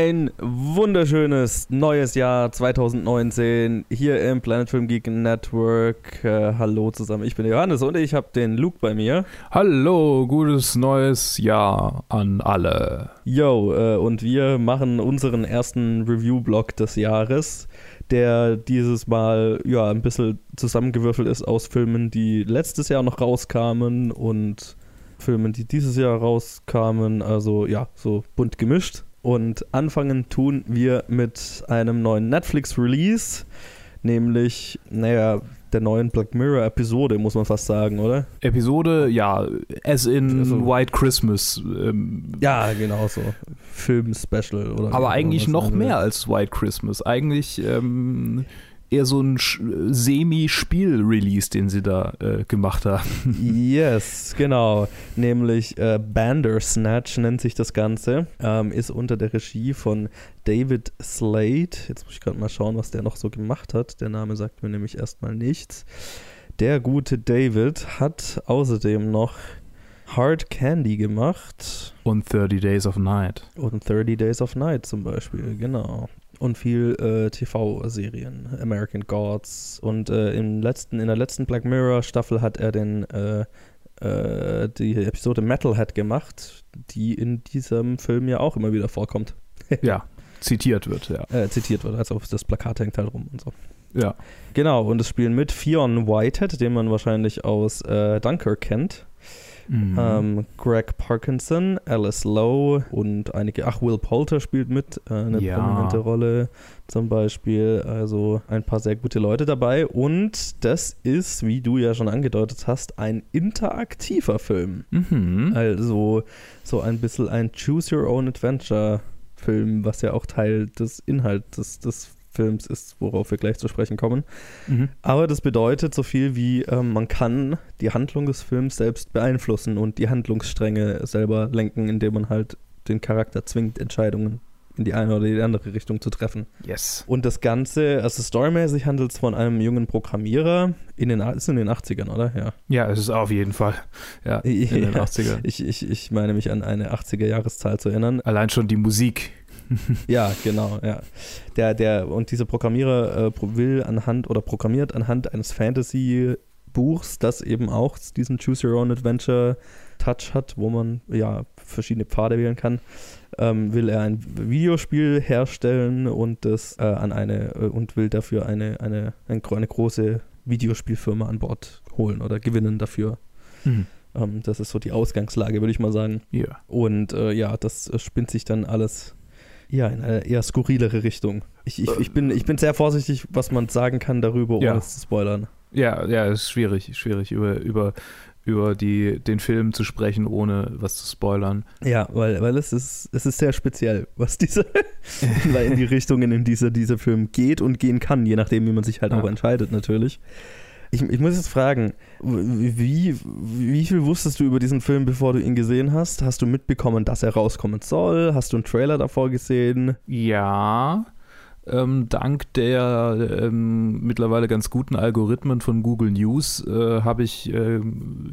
Ein wunderschönes neues Jahr 2019 hier im Planet Film Geek Network. Äh, hallo zusammen, ich bin Johannes und ich habe den Luke bei mir. Hallo, gutes neues Jahr an alle. Yo, äh, und wir machen unseren ersten Review-Blog des Jahres, der dieses Mal ja ein bisschen zusammengewürfelt ist aus Filmen, die letztes Jahr noch rauskamen und Filmen, die dieses Jahr rauskamen. Also ja, so bunt gemischt. Und anfangen tun wir mit einem neuen Netflix-Release, nämlich, naja, der neuen Black Mirror-Episode, muss man fast sagen, oder? Episode, ja, as in also, White Christmas. Ähm, ja, genau so. Film-Special, oder? Aber eigentlich noch mehr als White Christmas. Eigentlich ähm, eher so ein Semi-Spiel-Release, den sie da äh, gemacht haben. Yes, genau. Nämlich äh, Bandersnatch nennt sich das Ganze. Ähm, ist unter der Regie von David Slade. Jetzt muss ich gerade mal schauen, was der noch so gemacht hat. Der Name sagt mir nämlich erstmal nichts. Der gute David hat außerdem noch Hard Candy gemacht. Und 30 Days of Night. Und 30 Days of Night zum Beispiel, genau und viel äh, TV-Serien, American Gods. Und äh, im letzten, in der letzten Black Mirror Staffel hat er den, äh, äh, die Episode Metalhead gemacht, die in diesem Film ja auch immer wieder vorkommt. ja, zitiert wird, ja. Äh, zitiert wird, also das Plakat hängt halt rum und so. Ja. Genau, und es spielen mit Fionn Whitehead, den man wahrscheinlich aus äh, Dunkirk kennt. Mhm. Ähm, Greg Parkinson, Alice Lowe und einige, ach, Will Poulter spielt mit, äh, eine ja. prominente Rolle zum Beispiel. Also ein paar sehr gute Leute dabei. Und das ist, wie du ja schon angedeutet hast, ein interaktiver Film. Mhm. Also so ein bisschen ein Choose Your Own Adventure Film, was ja auch Teil des Inhalts des Films ist, worauf wir gleich zu sprechen kommen. Mhm. Aber das bedeutet so viel wie, ähm, man kann die Handlung des Films selbst beeinflussen und die Handlungsstränge selber lenken, indem man halt den Charakter zwingt, Entscheidungen in die eine oder die andere Richtung zu treffen. Yes. Und das Ganze, also storymäßig handelt es von einem jungen Programmierer in den, ist in den 80ern, oder? Ja. Ja, es ist auf jeden Fall. Ja, in den 80ern. Ich, ich, ich meine mich an eine 80er-Jahreszahl zu erinnern. Allein schon die Musik ja, genau, ja. Der, der, und dieser Programmierer äh, will anhand oder programmiert anhand eines Fantasy-Buchs, das eben auch diesen Choose Your Own Adventure Touch hat, wo man ja verschiedene Pfade wählen kann, ähm, will er ein Videospiel herstellen und das äh, an eine äh, und will dafür eine, eine, eine, eine große Videospielfirma an Bord holen oder gewinnen dafür. Mhm. Ähm, das ist so die Ausgangslage, würde ich mal sagen. Yeah. Und äh, ja, das äh, spinnt sich dann alles ja, in eine eher skurrilere Richtung. Ich, ich, ich, bin, ich bin sehr vorsichtig, was man sagen kann darüber, ohne ja. es zu spoilern. Ja, ja, es ist schwierig, schwierig über, über, über die, den Film zu sprechen, ohne was zu spoilern. Ja, weil, weil es ist, es ist sehr speziell, was diese, in die Richtungen, in diese dieser Film geht und gehen kann, je nachdem, wie man sich halt ja. auch entscheidet, natürlich. Ich, ich muss jetzt fragen, wie, wie viel wusstest du über diesen Film, bevor du ihn gesehen hast? Hast du mitbekommen, dass er rauskommen soll? Hast du einen Trailer davor gesehen? Ja. Ähm, dank der ähm, mittlerweile ganz guten Algorithmen von Google News äh, äh,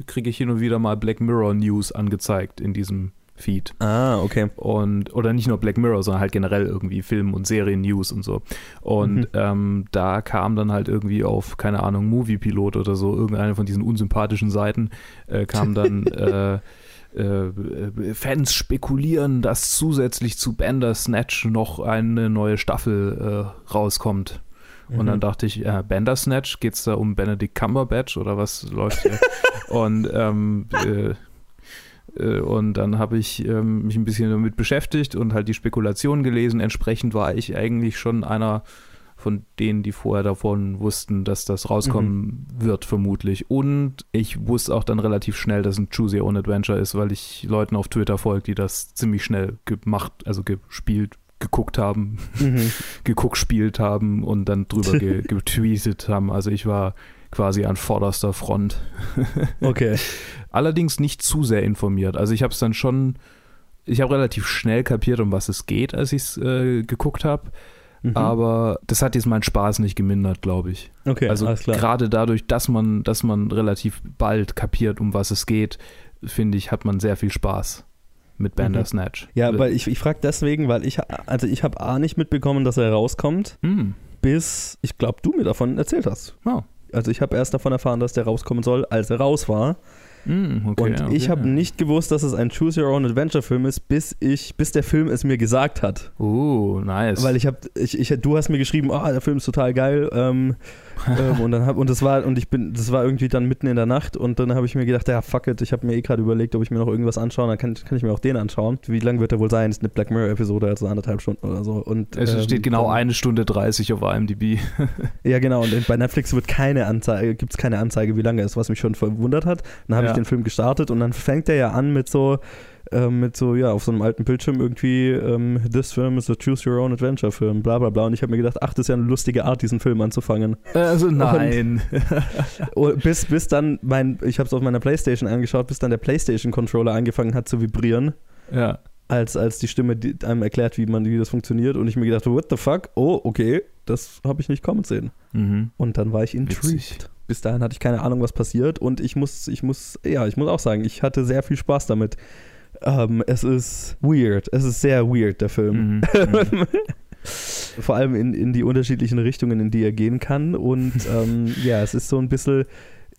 kriege ich hin und wieder mal Black Mirror News angezeigt in diesem Feed. Ah, okay. Und, oder nicht nur Black Mirror, sondern halt generell irgendwie Film- und Serien-News und so. Und mhm. ähm, da kam dann halt irgendwie auf, keine Ahnung, Movie-Pilot oder so, irgendeine von diesen unsympathischen Seiten, äh, kam dann äh, äh, Fans spekulieren, dass zusätzlich zu Bandersnatch noch eine neue Staffel äh, rauskommt. Und mhm. dann dachte ich, äh, Bandersnatch, geht es da um Benedict Cumberbatch oder was läuft hier? und ähm, äh, äh, und dann habe ich ähm, mich ein bisschen damit beschäftigt und halt die Spekulationen gelesen. Entsprechend war ich eigentlich schon einer von denen, die vorher davon wussten, dass das rauskommen mhm. wird, vermutlich. Und ich wusste auch dann relativ schnell, dass ein Choose Your Own Adventure ist, weil ich Leuten auf Twitter folge, die das ziemlich schnell gemacht, also gespielt, geguckt haben, mhm. geguckt, spielt haben und dann drüber ge getweetet haben. Also ich war quasi an vorderster Front. okay. Allerdings nicht zu sehr informiert. Also ich habe es dann schon, ich habe relativ schnell kapiert, um was es geht, als ich es äh, geguckt habe. Mhm. Aber das hat jetzt meinen Spaß nicht gemindert, glaube ich. Okay, also gerade dadurch, dass man, dass man relativ bald kapiert, um was es geht, finde ich, hat man sehr viel Spaß. mit Bandersnatch. Ja, weil ich, ich frage deswegen, weil ich, also ich habe A nicht mitbekommen, dass er rauskommt, Hm. bis, ich glaube, du mir davon erzählt hast. Oh. Also ich habe erst davon erfahren, dass der rauskommen soll, als er raus war. Hm, okay, und okay. ich habe nicht gewusst, dass es ein Choose Your Own Adventure Film ist, bis ich, bis der Film es mir gesagt hat. Oh, nice. Weil ich habe, ich, ich, du hast mir geschrieben, ah, der Film ist total geil. Ähm, ähm, und dann hab, und das war und ich bin, das war irgendwie dann mitten in der Nacht und dann habe ich mir gedacht, ja fuck it, ich habe mir eh gerade überlegt, ob ich mir noch irgendwas anschaue, dann kann, kann ich mir auch den anschauen. Wie lang wird der wohl sein? Das ist eine Black Mirror Episode, also anderthalb Stunden oder so. Und es ähm, steht genau dann- eine Stunde 30 auf IMDb. Ja, genau. Und bei Netflix wird keine Anzeige, gibt es keine Anzeige, wie lange er ist, was mich schon verwundert hat. Dann habe Ja. ich den Film gestartet und dann fängt er ja an mit so, ähm, mit so, ja, auf so einem alten Bildschirm irgendwie, ähm, this film is a choose your own adventure Film, bla bla bla. Und ich habe mir gedacht, ach, das ist ja eine lustige Art, diesen Film anzufangen. Also nein. Und bis, bis dann mein, ich habe es auf meiner Playstation angeschaut, bis dann der Playstation-Controller angefangen hat zu vibrieren. ja. Als, als die Stimme die einem erklärt, wie man wie das funktioniert. Und ich mir gedacht, what the fuck? Oh, okay, das habe ich nicht kommen sehen. Mhm. Und dann war ich Witzig. intrigued. Bis dahin hatte ich keine Ahnung, was passiert. Und ich muss, ich muss, ja, ich muss auch sagen, ich hatte sehr viel Spaß damit. Ähm, es ist weird. Es ist sehr weird, der Film. Mhm. Mhm. Vor allem in, in die unterschiedlichen Richtungen, in die er gehen kann. Und ähm, ja, es ist so ein bisschen.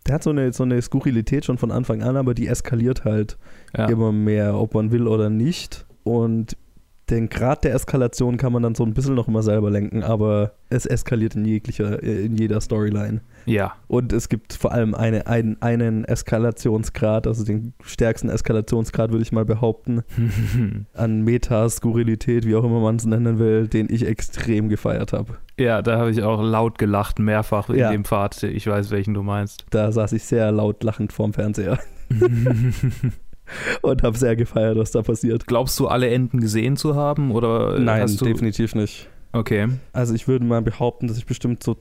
Der hat so eine, so eine Skurrilität schon von Anfang an, aber die eskaliert halt Ja. immer mehr, ob man will oder nicht. Und den Grad der Eskalation kann man dann so ein bisschen noch immer selber lenken, aber es eskaliert in jeglicher, in jeder Storyline. ja. Und es gibt vor allem eine, einen, einen Eskalationsgrad, also den stärksten Eskalationsgrad, würde ich mal behaupten, an Meta-Skurrilität, wie auch immer man es nennen will, den ich extrem gefeiert habe. ja, da habe ich auch laut gelacht, mehrfach in Ja. dem Pfad. Ich weiß, welchen du meinst. Da saß ich sehr laut lachend vorm Fernseher und habe sehr gefeiert, was da passiert. Glaubst du, alle Enden gesehen zu haben? Oder Nein, hast du, definitiv nicht. Okay. Also ich würde mal behaupten, dass ich bestimmt so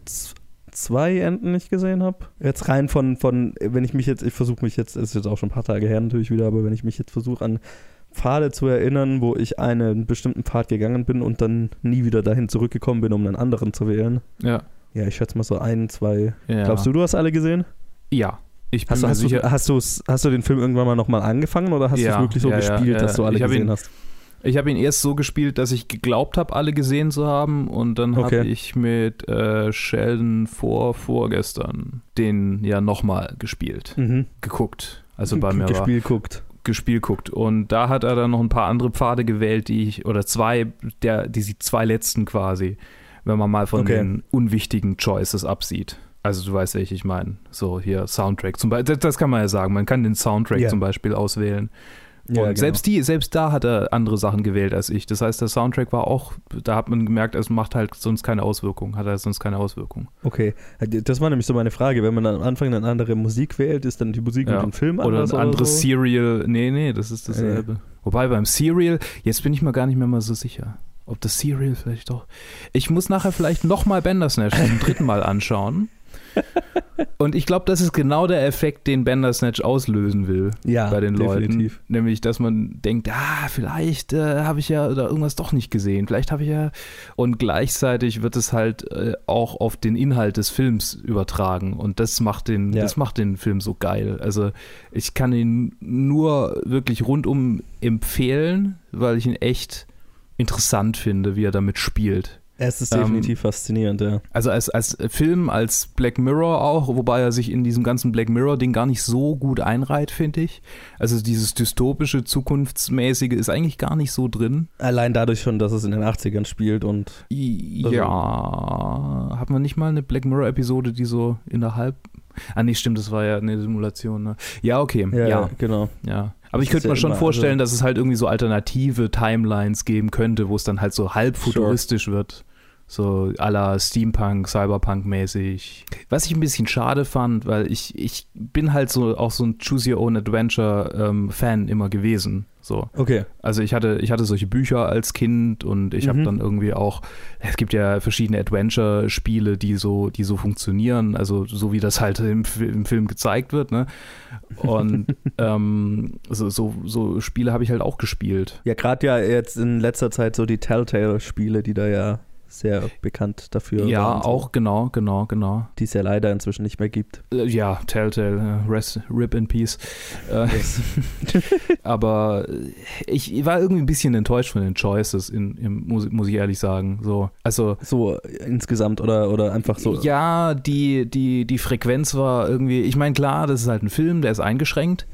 zwei Enden nicht gesehen habe. Jetzt rein von, von, wenn ich mich jetzt, ich versuche mich jetzt, ist jetzt auch schon ein paar Tage her natürlich wieder, aber wenn ich mich jetzt versuche an Pfade zu erinnern, wo ich einen bestimmten Pfad gegangen bin und dann nie wieder dahin zurückgekommen bin, um einen anderen zu wählen. Ja. Ja, ich schätze mal so ein, zwei. ja. Glaubst du, du hast alle gesehen? Ja. Ich Hast du, hast, sicher. du, hast, du's- hast du den Film irgendwann mal nochmal angefangen oder hast du Ja, es wirklich so ja, gespielt, ja. dass du alle gesehen ihn- hast? Ich habe ihn erst so gespielt, dass ich geglaubt habe, alle gesehen zu haben. Und dann habe Okay. ich mit äh, Sheldon vor vorgestern den ja nochmal gespielt. Mhm. Geguckt. Also bei mir war Gespielt guckt. gespielt guckt. Und da hat er dann noch ein paar andere Pfade gewählt, die ich, oder zwei, der, die zwei letzten quasi, wenn man mal von Okay. den unwichtigen Choices absieht. Also du weißt, welche ich meine. So hier Soundtrack zum Beispiel, das, kann man ja sagen. Man kann den Soundtrack Ja. zum Beispiel auswählen. Und Ja, genau. selbst die, selbst da hat er andere Sachen gewählt als ich. Das heißt, der Soundtrack war auch, da hat man gemerkt, es macht halt sonst keine Auswirkung, hat er sonst keine Auswirkung. Okay, das war nämlich so meine Frage. Wenn man am Anfang eine andere Musik wählt, ist dann die Musik Ja. mit dem Film Oder anders ein anderes so? Serial. Nee, nee, das ist dasselbe. Wobei beim Serial, jetzt bin ich mir gar nicht mehr mal so sicher. Ob das Serial vielleicht doch. Ich muss nachher vielleicht nochmal Bandersnatch zum dritten Mal anschauen. Und ich glaube, das ist genau der Effekt, den Bandersnatch auslösen will ja, bei den definitiv. Leuten. Nämlich, dass man denkt, ah, vielleicht äh, habe ich ja oder irgendwas doch nicht gesehen. Vielleicht habe ich ja. Und gleichzeitig wird es halt äh, auch auf den Inhalt des Films übertragen. Und das macht den, Ja. das macht den Film so geil. Also ich kann ihn nur wirklich rundum empfehlen, weil ich ihn echt interessant finde, wie er damit spielt. Es ist Ähm, definitiv faszinierend, ja. Also als, als Film, als Black Mirror auch, wobei er sich in diesem ganzen Black Mirror-Ding gar nicht so gut einreiht, finde ich. Also dieses dystopische, zukunftsmäßige ist eigentlich gar nicht so drin. Allein dadurch schon, dass es in den 80ern spielt und I- Ja, hat man nicht mal eine Black Mirror-Episode, die so innerhalb. Ah, nee, stimmt, das war ja eine Simulation. Ne? Ja, okay, ja, ja, genau. ja. Aber ich könnte mir ja schon immer, vorstellen, also- dass es halt irgendwie so alternative Timelines geben könnte, wo es dann halt so halb Sure. futuristisch wird. So à la Steampunk, Cyberpunk-mäßig. Was ich ein bisschen schade fand, weil ich, ich bin halt so auch so ein Choose Your Own Adventure-Fan immer gewesen. So. Okay. Also ich hatte, ich hatte solche Bücher als Kind und ich habe Mhm. dann irgendwie auch, es gibt ja verschiedene Adventure-Spiele, die so, die so funktionieren, also so wie das halt im, im Film gezeigt wird, ne? Und ähm, so, so, so Spiele habe ich halt auch gespielt. Ja, gerade ja jetzt in letzter Zeit so die Telltale-Spiele, die da ja sehr bekannt dafür. Ja, so. auch genau, genau, genau. Die es ja leider inzwischen nicht mehr gibt. Äh, ja, Telltale, uh, rest, Rip in Peace. Äh, yes. aber ich war irgendwie ein bisschen enttäuscht von den Choices, in, in, muss, muss ich ehrlich sagen. So, also, so insgesamt oder, oder einfach so? Ja, die, die, die Frequenz war irgendwie, ich meine, klar, das ist halt ein Film, der ist eingeschränkt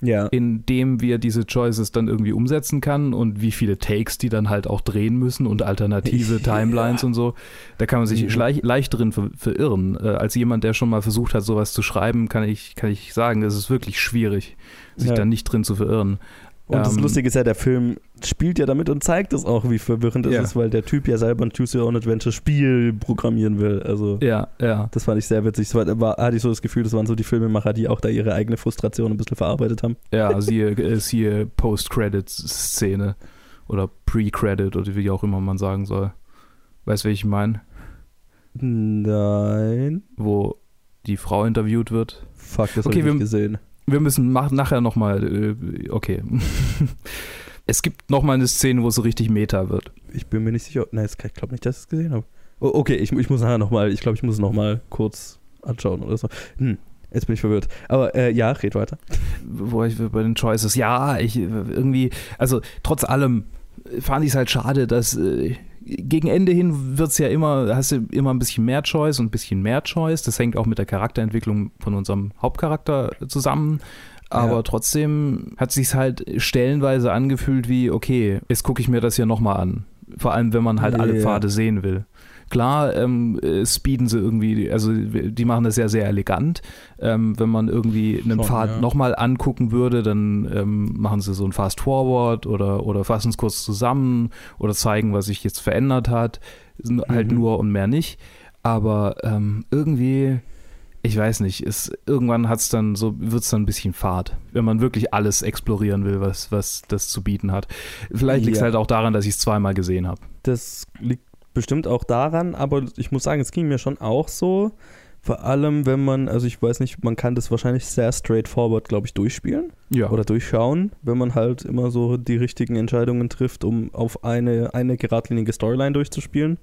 ja. in dem wir diese Choices dann irgendwie umsetzen kann und wie viele Takes die dann halt auch drehen müssen und alternative Timelines und so. Da kann man sich mhm. leicht, leicht drin ver verirren. Äh, als jemand, der schon mal versucht hat, sowas zu schreiben, kann ich, kann ich sagen, es ist wirklich schwierig, sich ja. da nicht drin zu verirren. Und das ähm, Lustige ist ja, der Film spielt ja damit und zeigt es auch, wie verwirrend es ja. ist, weil der Typ ja selber ein Choose Your Own Adventure Spiel programmieren will. Also, ja, ja. Das fand ich sehr witzig. Das war, war, hatte ich so das Gefühl, das waren so die Filmemacher, die auch da ihre eigene Frustration ein bisschen verarbeitet haben. Ja, siehe, äh, siehe Post-Credits-Szene oder Pre-Credit oder wie auch immer man sagen soll. Weißt du, wie ich meine? Nein. Wo die Frau interviewt wird. Fuck, das okay, habe ich nicht gesehen wir müssen nachher nochmal, äh, okay. es gibt nochmal eine Szene, wo es so richtig Meta wird. Ich bin mir nicht sicher. Nein, ich glaube nicht, dass ich es gesehen habe. Oh, okay, ich, ich muss nachher nochmal, ich glaube, ich muss es nochmal kurz anschauen oder so. Hm. Jetzt bin ich verwirrt. Aber äh, ja, red weiter. Wo ich bei den Choices, ja, ich irgendwie, also trotz allem fand ich es halt schade, dass äh, gegen Ende hin wird es ja immer, hast du immer ein bisschen mehr Choice und ein bisschen mehr Choice. Das hängt auch mit der Charakterentwicklung von unserem Hauptcharakter zusammen. Aber ja. trotzdem hat sich halt stellenweise angefühlt wie, okay, jetzt gucke ich mir das ja nochmal an. Vor allem, wenn man halt ja, alle Pfade sehen will. Klar, ähm, äh, speeden sie irgendwie, also die machen das ja sehr elegant. Ähm, wenn man irgendwie einen Schon, Pfad ja. nochmal angucken würde, dann ähm, machen sie so ein Fast Forward oder, oder fassen es kurz zusammen oder zeigen, was sich jetzt verändert hat. Halt mhm. Halt nur und mehr nicht. Aber ähm, irgendwie ich weiß nicht, ist, irgendwann hat's dann so, wird es dann ein bisschen fad, wenn man wirklich alles explorieren will, was, was das zu bieten hat. Vielleicht liegt es ja. halt auch daran, dass ich es zweimal gesehen habe. Das liegt bestimmt auch daran, aber ich muss sagen, es ging mir schon auch so. Vor allem, wenn man, also ich weiß nicht, man kann das wahrscheinlich sehr straightforward, glaube ich, durchspielen. Ja. Oder durchschauen, wenn man halt immer so die richtigen Entscheidungen trifft, um auf eine, eine geradlinige Storyline durchzuspielen.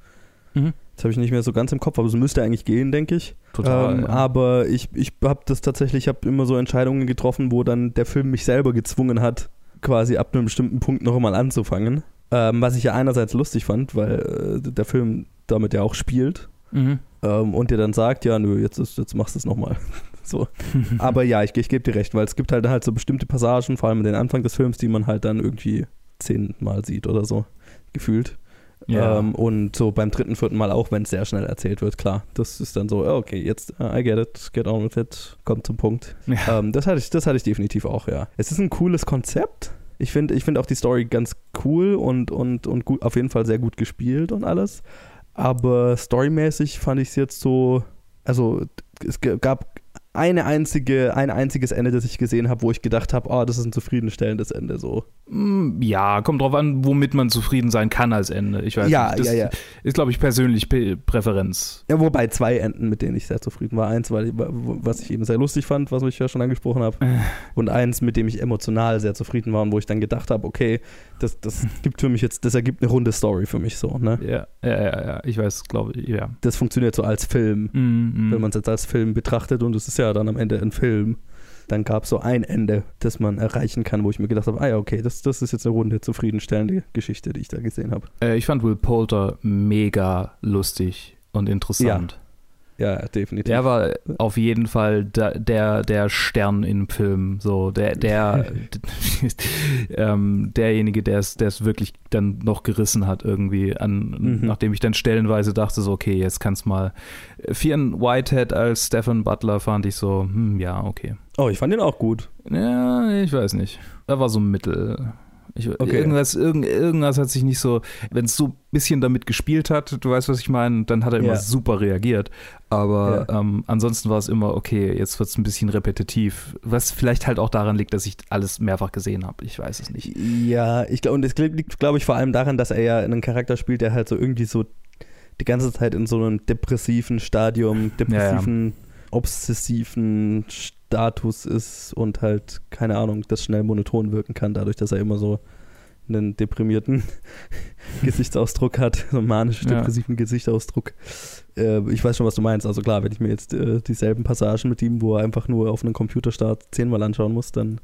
Mhm. Das habe ich nicht mehr so ganz im Kopf, aber es müsste eigentlich gehen, denke ich. Total. Ähm, ja. Aber ich, ich habe das tatsächlich, ich habe immer so Entscheidungen getroffen, wo dann der Film mich selber gezwungen hat, quasi ab einem bestimmten Punkt noch einmal anzufangen. Ähm, was ich ja einerseits lustig fand, weil äh, der Film damit ja auch spielt. Mhm. Ähm, und dir dann sagt, ja, nö, jetzt, ist, jetzt machst du es nochmal. so. Aber ja, ich, ich gebe dir recht, weil es gibt halt halt so bestimmte Passagen, vor allem den Anfang des Films, die man halt dann irgendwie zehnmal sieht oder so, gefühlt. Ja. Ähm, und so beim dritten, vierten Mal auch, wenn es sehr schnell erzählt wird, klar. Das ist dann so, okay, jetzt, uh, I get it, get on with it, kommt zum Punkt. Ja. Ähm, das, hatte ich, das hatte ich definitiv auch, ja. Es ist ein cooles Konzept. Ich finde ich find auch die Story ganz cool und, und, und gut, auf jeden Fall sehr gut gespielt und alles. Aber storymäßig fand ich es jetzt so, also es gab eine einzige, ein einziges Ende, das ich gesehen habe, wo ich gedacht habe, oh, das ist ein zufriedenstellendes Ende so. Mm, ja, kommt drauf an, womit man zufrieden sein kann als Ende. Ich weiß ja, nicht. Das ja, ja. ist, glaube ich, persönlich Präferenz. Ja, wobei zwei Enden, mit denen ich sehr zufrieden war. Eins, weil, was ich eben sehr lustig fand, was ich ja schon angesprochen habe. Äh. Und eins, mit dem ich emotional sehr zufrieden war und wo ich dann gedacht habe, okay, das, das gibt für mich jetzt, das ergibt eine runde Story für mich so, ne? Ja, ja, ja, ja. ich weiß, glaube ich, ja. Das funktioniert so als Film, mm, mm. wenn man es jetzt als Film betrachtet und es ist ja dann am Ende ein Film dann gab es so ein Ende, das man erreichen kann, wo ich mir gedacht habe, ah ja, okay, das, das ist jetzt eine runde, zufriedenstellende Geschichte, die ich da gesehen habe. Äh, ich fand Will Poulter mega lustig und interessant. Ja. Ja, definitiv. Der war auf jeden Fall der, der, der Stern im Film. So, der, der, ähm, derjenige, der es, der es wirklich dann noch gerissen hat, irgendwie, an, mhm. nachdem ich dann stellenweise dachte, so, okay, jetzt kann's mal. Fionn Whitehead als Stephen Butler fand ich so, hm, ja, okay. Oh, ich fand ihn auch gut. Ja, ich weiß nicht. Er war so mittel. Ich, okay. irgendwas, irgend, irgendwas hat sich nicht so, wenn es so ein bisschen damit gespielt hat, du weißt, was ich meine, dann hat er immer ja. super reagiert. Aber ja. ähm, ansonsten war es immer, okay, jetzt wird es ein bisschen repetitiv. Was vielleicht halt auch daran liegt, dass ich alles mehrfach gesehen habe. Ich weiß es nicht. Ja, ich glaube, und es liegt, glaube ich, vor allem daran, dass er ja einen Charakter spielt, der halt so irgendwie so die ganze Zeit in so einem depressiven Stadium, depressiven, ja, obsessiven Stadium Status ist und halt, keine Ahnung, das schnell monoton wirken kann, dadurch, dass er immer so einen deprimierten Gesichtsausdruck hat, so einen manisch-depressiven ja. Gesichtsausdruck. Äh, ich weiß schon, was du meinst. Also klar, wenn ich mir jetzt äh, dieselben Passagen mit ihm, wo er einfach nur auf einen Computerstart zehnmal anschauen muss, dann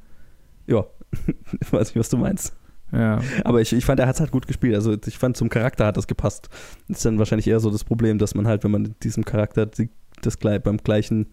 ja, ich weiß nicht, was du meinst. Ja. Aber ich, ich fand, er hat es halt gut gespielt. Also ich fand, zum Charakter hat das gepasst. Das ist dann wahrscheinlich eher so das Problem, dass man halt, wenn man diesem Charakter das gleich beim gleichen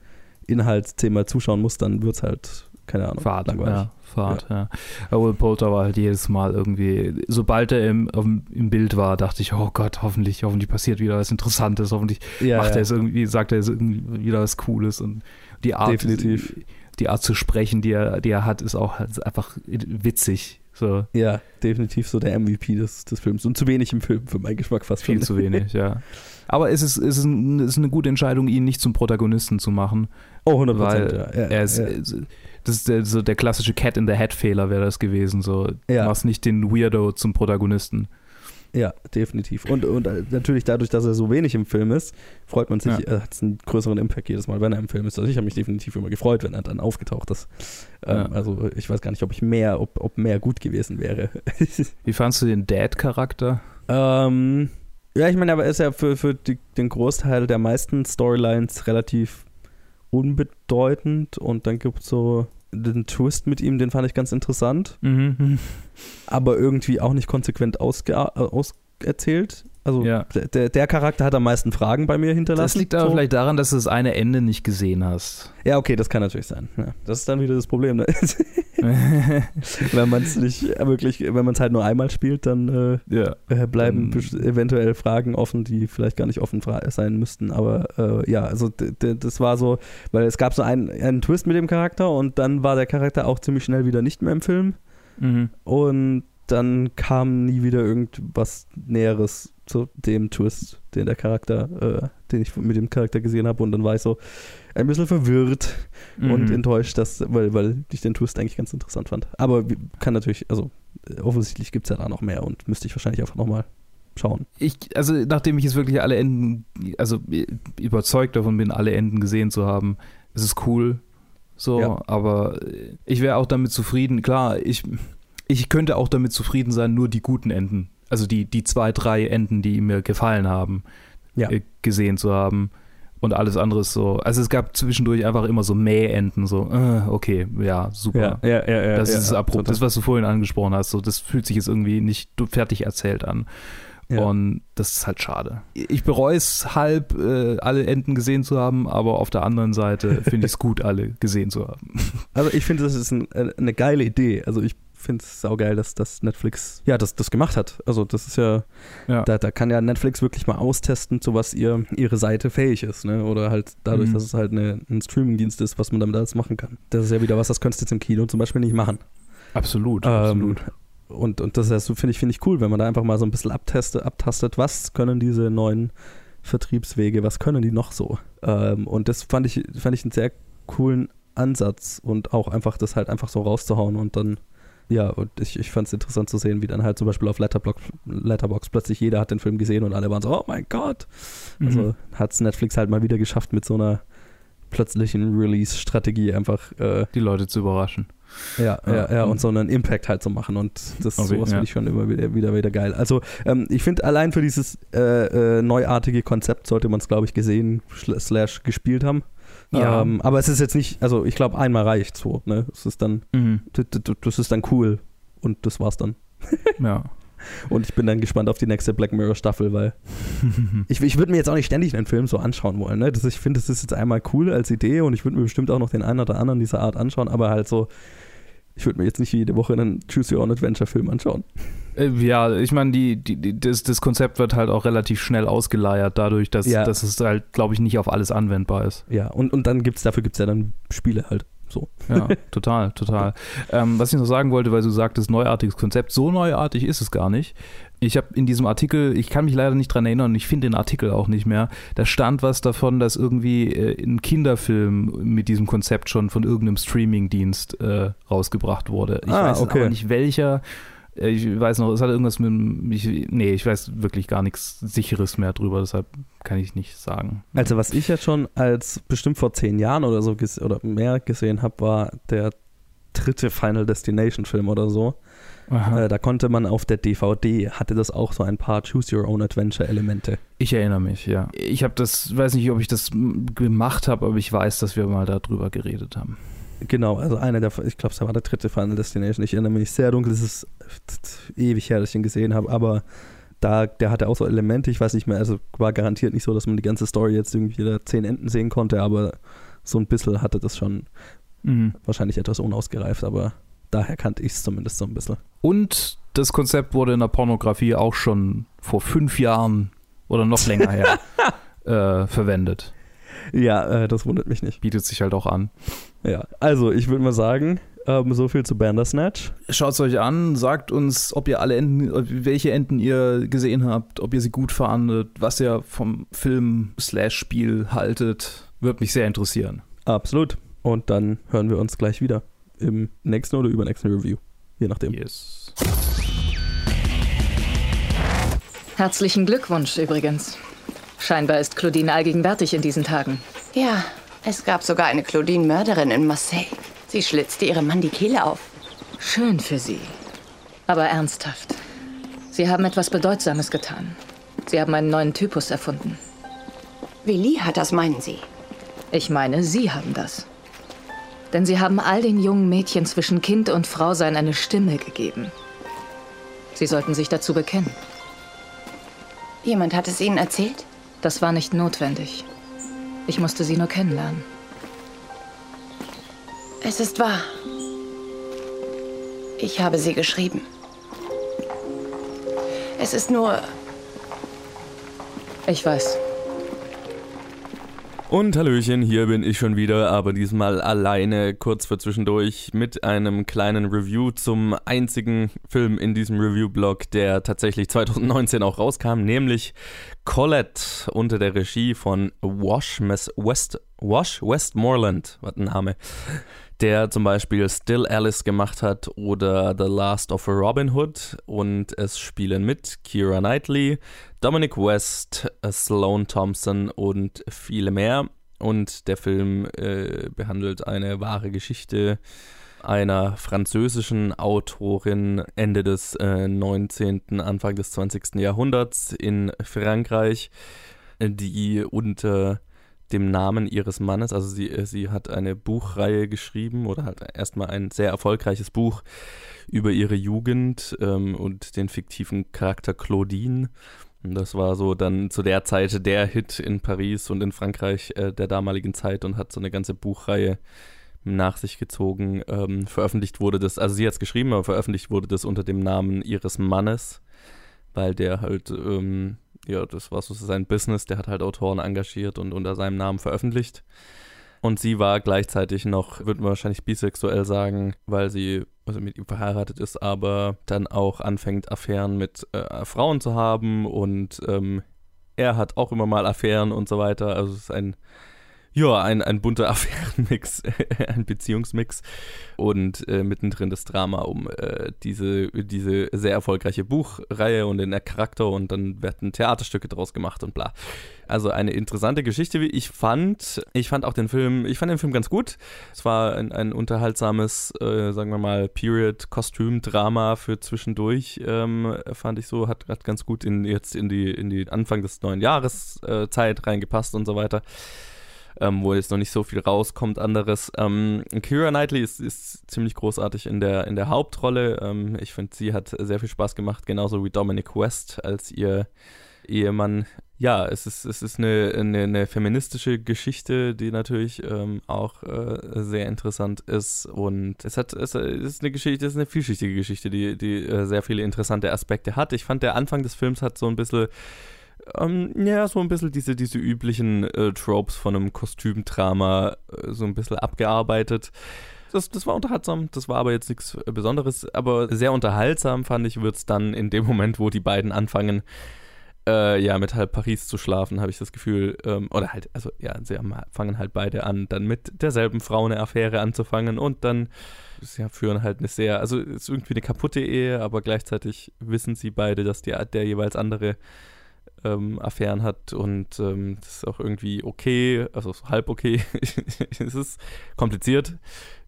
Inhaltsthema zuschauen muss, dann wird es halt, keine Ahnung, Fahrt, langweilig. Ja, Fahrt, ja. ja. Will Poulter war halt jedes Mal irgendwie, sobald er im, im Bild war, dachte ich, oh Gott, hoffentlich, hoffentlich passiert wieder was Interessantes, hoffentlich ja, macht er es irgendwie, sagt er es irgendwie wieder was Cooles und die Art, Definitiv. die Art zu sprechen, die er, die er hat, ist auch halt einfach witzig. So. Ja, definitiv so der MVP des, des Films. Und zu wenig im Film, für meinen Geschmack fast. Viel zu wenig, ja. Aber es ist, es, ist ein, es ist eine gute Entscheidung, ihn nicht zum Protagonisten zu machen. Oh, 100 Prozent, ja. ja. Er ist, ja. Das ist der, so der klassische Cat-in-the-Hat-Fehler wäre das gewesen. So, ja. Du machst nicht den Weirdo zum Protagonisten. Ja, definitiv. Und, und äh, natürlich dadurch, dass er so wenig im Film ist, freut man sich, ja. äh, hat es einen größeren Impact jedes Mal, wenn er im Film ist. Also ich habe mich definitiv immer gefreut, wenn er dann aufgetaucht ist. Ähm, ja. Also ich weiß gar nicht, ob ich mehr, ob, ob mehr gut gewesen wäre. Wie fandst du den Dad-Charakter? Ähm, ja, ich meine, er ist ja für, für die, den Großteil der meisten Storylines relativ unbedeutend und dann gibt es so den Twist mit ihm, den fand ich ganz interessant. Mhm. Aber irgendwie auch nicht konsequent ausge äh, auserzählt. Also ja. der, der Charakter hat am meisten Fragen bei mir hinterlassen. Das liegt aber so. vielleicht daran, dass du das eine Ende nicht gesehen hast. Ja, okay, das kann natürlich sein. Ja, das ist dann wieder das Problem. Ne? wenn man es nicht wirklich, wenn man es halt nur einmal spielt, dann äh, ja. äh, bleiben um, eventuell Fragen offen, die vielleicht gar nicht offen sein müssten. Aber äh, ja, also das war so, weil es gab so einen, einen Twist mit dem Charakter und dann war der Charakter auch ziemlich schnell wieder nicht mehr im Film. Mhm. Und dann kam nie wieder irgendwas Näheres zu dem Twist, den der Charakter, äh, den ich mit dem Charakter gesehen habe. Und dann war ich so ein bisschen verwirrt mhm. und enttäuscht, dass, weil, weil ich den Twist eigentlich ganz interessant fand. Aber kann natürlich, also offensichtlich gibt es ja da noch mehr und müsste ich wahrscheinlich einfach nochmal schauen. Ich, also nachdem ich jetzt wirklich alle Enden, also überzeugt davon bin, alle Enden gesehen zu haben, ist es cool. So, ja. aber ich wäre auch damit zufrieden. Klar, ich ich könnte auch damit zufrieden sein, nur die guten Enden, also die, die zwei, drei Enden, die mir gefallen haben, ja. äh, gesehen zu haben. Und alles andere ist so. Also es gab zwischendurch einfach immer so Mähenden, so, äh, okay, ja, super. Ja, ja, ja, das ist abrupt. Das, was du vorhin angesprochen hast, so, das fühlt sich jetzt irgendwie nicht fertig erzählt an. Und das ist halt schade. Ich bereue es halb, äh, alle Enden gesehen zu haben, aber auf der anderen Seite finde ich es gut, alle gesehen zu haben. Also ich finde, das ist ein, äh, eine geile Idee. Also ich finde es saugeil, dass, dass Netflix ja das, das gemacht hat. Also das ist ja, ja. Da, da kann ja Netflix wirklich mal austesten, zu was ihr, ihre Seite fähig ist, ne? Oder halt dadurch, mhm. dass es halt eine, ein Streamingdienst ist, was man damit alles machen kann. Das ist ja wieder was, das könntest du jetzt im Kino zum Beispiel nicht machen. Absolut, ähm, absolut. Und, und das ist, finde ich, finde ich cool, wenn man da einfach mal so ein bisschen abtestet, abtastet, was können diese neuen Vertriebswege, was können die noch so? Ähm, und das fand ich, fand ich einen sehr coolen Ansatz und auch einfach das halt einfach so rauszuhauen und dann ja, und ich, ich fand es interessant zu sehen, wie dann halt zum Beispiel auf Letterbox, Letterbox plötzlich jeder hat den Film gesehen und alle waren so, oh mein Gott. Also mhm. hat es Netflix halt mal wieder geschafft mit so einer plötzlichen Release-Strategie einfach äh, die Leute zu überraschen. Ja, ja, ja, ja, und so einen Impact halt zu machen und das okay, sowas ja. finde ich schon immer wieder, wieder, wieder geil. Also ähm, ich finde allein für dieses äh, äh, neuartige Konzept sollte man es, glaube ich, gesehen slash gespielt haben. Ja. Ähm, aber es ist jetzt nicht, also ich glaube, einmal reicht so. Ne? Es ist dann, mhm. das ist dann cool und das war's dann. ja. Und ich bin dann gespannt auf die nächste Black Mirror Staffel, weil ich, ich würde mir jetzt auch nicht ständig einen Film so anschauen wollen. Ne? Das, ich finde, das ist jetzt einmal cool als Idee und ich würde mir bestimmt auch noch den einen oder anderen dieser Art anschauen, aber halt so, ich würde mir jetzt nicht jede Woche einen Choose Your Own Adventure Film anschauen. Äh, ja, ich meine, die, die, das, das Konzept wird halt auch relativ schnell ausgeleiert, dadurch, dass, ja. dass es halt, glaube ich, nicht auf alles anwendbar ist. Ja, und, und dann gibt es, dafür gibt es ja dann Spiele halt. So. Ja, total, total. Ähm, was ich noch sagen wollte, weil du sagtest, neuartiges Konzept, so neuartig ist es gar nicht. Ich habe in diesem Artikel, ich kann mich leider nicht dran erinnern, ich finde den Artikel auch nicht mehr, da stand was davon, dass irgendwie äh, ein Kinderfilm mit diesem Konzept schon von irgendeinem Streamingdienst äh, rausgebracht wurde. Ich ah, weiß okay. aber nicht welcher. Äh, ich weiß noch, es hat irgendwas mit. Ich, nee, ich weiß wirklich gar nichts Sicheres mehr drüber, deshalb kann ich nicht sagen. Also, was ich jetzt schon als bestimmt vor zehn Jahren oder so oder mehr gesehen habe, war der dritte Final Destination Film oder so. Äh, da konnte man auf der DVD, hatte das auch so ein paar Choose Your Own Adventure Elemente. Ich erinnere mich, ja. Ich habe das, weiß nicht, ob ich das gemacht habe, aber ich weiß, dass wir mal darüber geredet haben. Genau, also einer der, ich glaube, es war der dritte Final Destination. Ich erinnere mich sehr dunkel, es ist ewig her, dass ich ihn gesehen habe, aber da, der hatte auch so Elemente, ich weiß nicht mehr, also war garantiert nicht so, dass man die ganze Story jetzt irgendwie da zehn Enden sehen konnte, aber so ein bisschen hatte das schon mhm. wahrscheinlich etwas unausgereift, aber daher kannte ich es zumindest so ein bisschen. Und das Konzept wurde in der Pornografie auch schon vor fünf Jahren oder noch länger her äh, verwendet. Ja, äh, das wundert mich nicht. Bietet sich halt auch an. Ja, also ich würde mal sagen, ähm, so viel zu Bandersnatch. Schaut es euch an, sagt uns, ob ihr alle Enden, welche Enden ihr gesehen habt, ob ihr sie gut fahndet, was ihr vom Film slash Spiel haltet. Würde mich sehr interessieren. Absolut. Und dann hören wir uns gleich wieder im nächsten oder übernächsten Review. Je nachdem. Yes. Herzlichen Glückwunsch übrigens. Scheinbar ist Claudine allgegenwärtig in diesen Tagen. Ja, es gab sogar eine Claudine-Mörderin in Marseille. Sie schlitzte ihrem Mann die Kehle auf. Schön für Sie. Aber ernsthaft. Sie haben etwas Bedeutsames getan. Sie haben einen neuen Typus erfunden. Willi hat das, meinen Sie? Ich meine, Sie haben das. Denn Sie haben all den jungen Mädchen zwischen Kind und Frau sein eine Stimme gegeben. Sie sollten sich dazu bekennen. Jemand hat es Ihnen erzählt? Das war nicht notwendig. Ich musste Sie nur kennenlernen. Es ist wahr. Ich habe sie geschrieben. Es ist nur... Ich weiß. Und Hallöchen, hier bin ich schon wieder, aber diesmal alleine, kurz vor zwischendurch, mit einem kleinen Review zum einzigen Film in diesem Review-Blog, der tatsächlich 2019 auch rauskam, nämlich Colette unter der Regie von Wash, West, Wash Westmoreland, was ein Name der zum Beispiel Still Alice gemacht hat oder The Last of Robin Hood und es spielen mit Kira Knightley, Dominic West, Sloane Thompson und viele mehr. Und der Film äh, behandelt eine wahre Geschichte einer französischen Autorin Ende des äh, 19., Anfang des 20. Jahrhunderts in Frankreich, die unter dem Namen ihres Mannes. Also sie, äh, sie hat eine Buchreihe geschrieben oder hat erstmal ein sehr erfolgreiches Buch über ihre Jugend ähm, und den fiktiven Charakter Claudine. Und das war so dann zu der Zeit der Hit in Paris und in Frankreich äh, der damaligen Zeit und hat so eine ganze Buchreihe nach sich gezogen. Ähm, veröffentlicht wurde das, also sie hat es geschrieben, aber veröffentlicht wurde das unter dem Namen ihres Mannes, weil der halt ähm, ja, das war so sein Business. Der hat halt Autoren engagiert und unter seinem Namen veröffentlicht. Und sie war gleichzeitig noch, würde man wahrscheinlich bisexuell sagen, weil sie also mit ihm verheiratet ist, aber dann auch anfängt, Affären mit äh, Frauen zu haben und ähm, er hat auch immer mal Affären und so weiter. Also es ist ein ja, ein, ein bunter Affärenmix, ein Beziehungsmix und äh, mittendrin das Drama um äh, diese, diese sehr erfolgreiche Buchreihe und den Charakter und dann werden Theaterstücke draus gemacht und bla. Also eine interessante Geschichte, wie ich fand. Ich fand auch den Film, ich fand den Film ganz gut. Es war ein, ein unterhaltsames, äh, sagen wir mal, Period-Kostüm-Drama für zwischendurch, ähm, fand ich so, hat, hat ganz gut in, jetzt in die, in die Anfang des neuen Jahres äh, Zeit reingepasst und so weiter ähm, wo jetzt noch nicht so viel rauskommt, anderes. Ähm, Kira Knightley ist, ist ziemlich großartig in der, in der Hauptrolle. Ähm, ich finde, sie hat sehr viel Spaß gemacht, genauso wie Dominic West als ihr Ehemann. Ja, es ist, es ist eine, eine, eine feministische Geschichte, die natürlich ähm, auch äh, sehr interessant ist. Und es hat es ist eine Geschichte, es ist eine vielschichtige Geschichte, die, die äh, sehr viele interessante Aspekte hat. Ich fand, der Anfang des Films hat so ein bisschen ähm, ja, so ein bisschen diese, diese üblichen äh, Tropes von einem Kostümdrama äh, so ein bisschen abgearbeitet. Das, das war unterhaltsam, das war aber jetzt nichts Besonderes, aber sehr unterhaltsam fand ich, wird es dann in dem Moment, wo die beiden anfangen, äh, ja, mit halb Paris zu schlafen, habe ich das Gefühl, ähm, oder halt, also ja, sie fangen halt beide an, dann mit derselben Frau eine Affäre anzufangen und dann ja, führen halt eine sehr, also es ist irgendwie eine kaputte Ehe, aber gleichzeitig wissen sie beide, dass die, der jeweils andere ähm, Affären hat und ähm, das ist auch irgendwie okay, also halb okay. es ist kompliziert,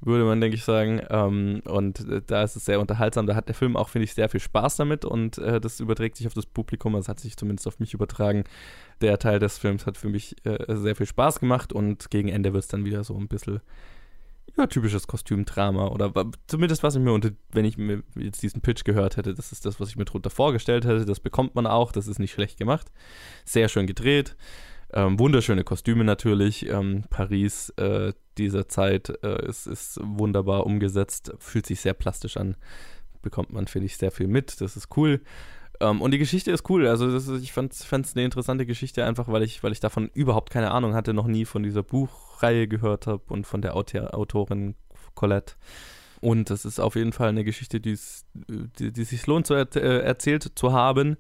würde man, denke ich, sagen. Ähm, und äh, da ist es sehr unterhaltsam. Da hat der Film auch, finde ich, sehr viel Spaß damit und äh, das überträgt sich auf das Publikum. Das hat sich zumindest auf mich übertragen. Der Teil des Films hat für mich äh, sehr viel Spaß gemacht und gegen Ende wird es dann wieder so ein bisschen ja, typisches Kostümdrama. Oder zumindest was ich mir unter, wenn ich mir jetzt diesen Pitch gehört hätte, das ist das, was ich mir darunter vorgestellt hätte, das bekommt man auch, das ist nicht schlecht gemacht, sehr schön gedreht, ähm, wunderschöne Kostüme natürlich, ähm, Paris äh, dieser Zeit äh, ist, ist wunderbar umgesetzt, fühlt sich sehr plastisch an, bekommt man, finde ich, sehr viel mit, das ist cool. Um, ähm, und die Geschichte ist cool. Also ist, ich fand es eine interessante Geschichte, einfach weil ich, weil ich davon überhaupt keine Ahnung hatte, noch nie von dieser Buchreihe gehört habe und von der Autor Autorin Colette. Und das ist auf jeden Fall eine Geschichte, die, die, die sich lohnt, zu er äh, erzählt zu haben.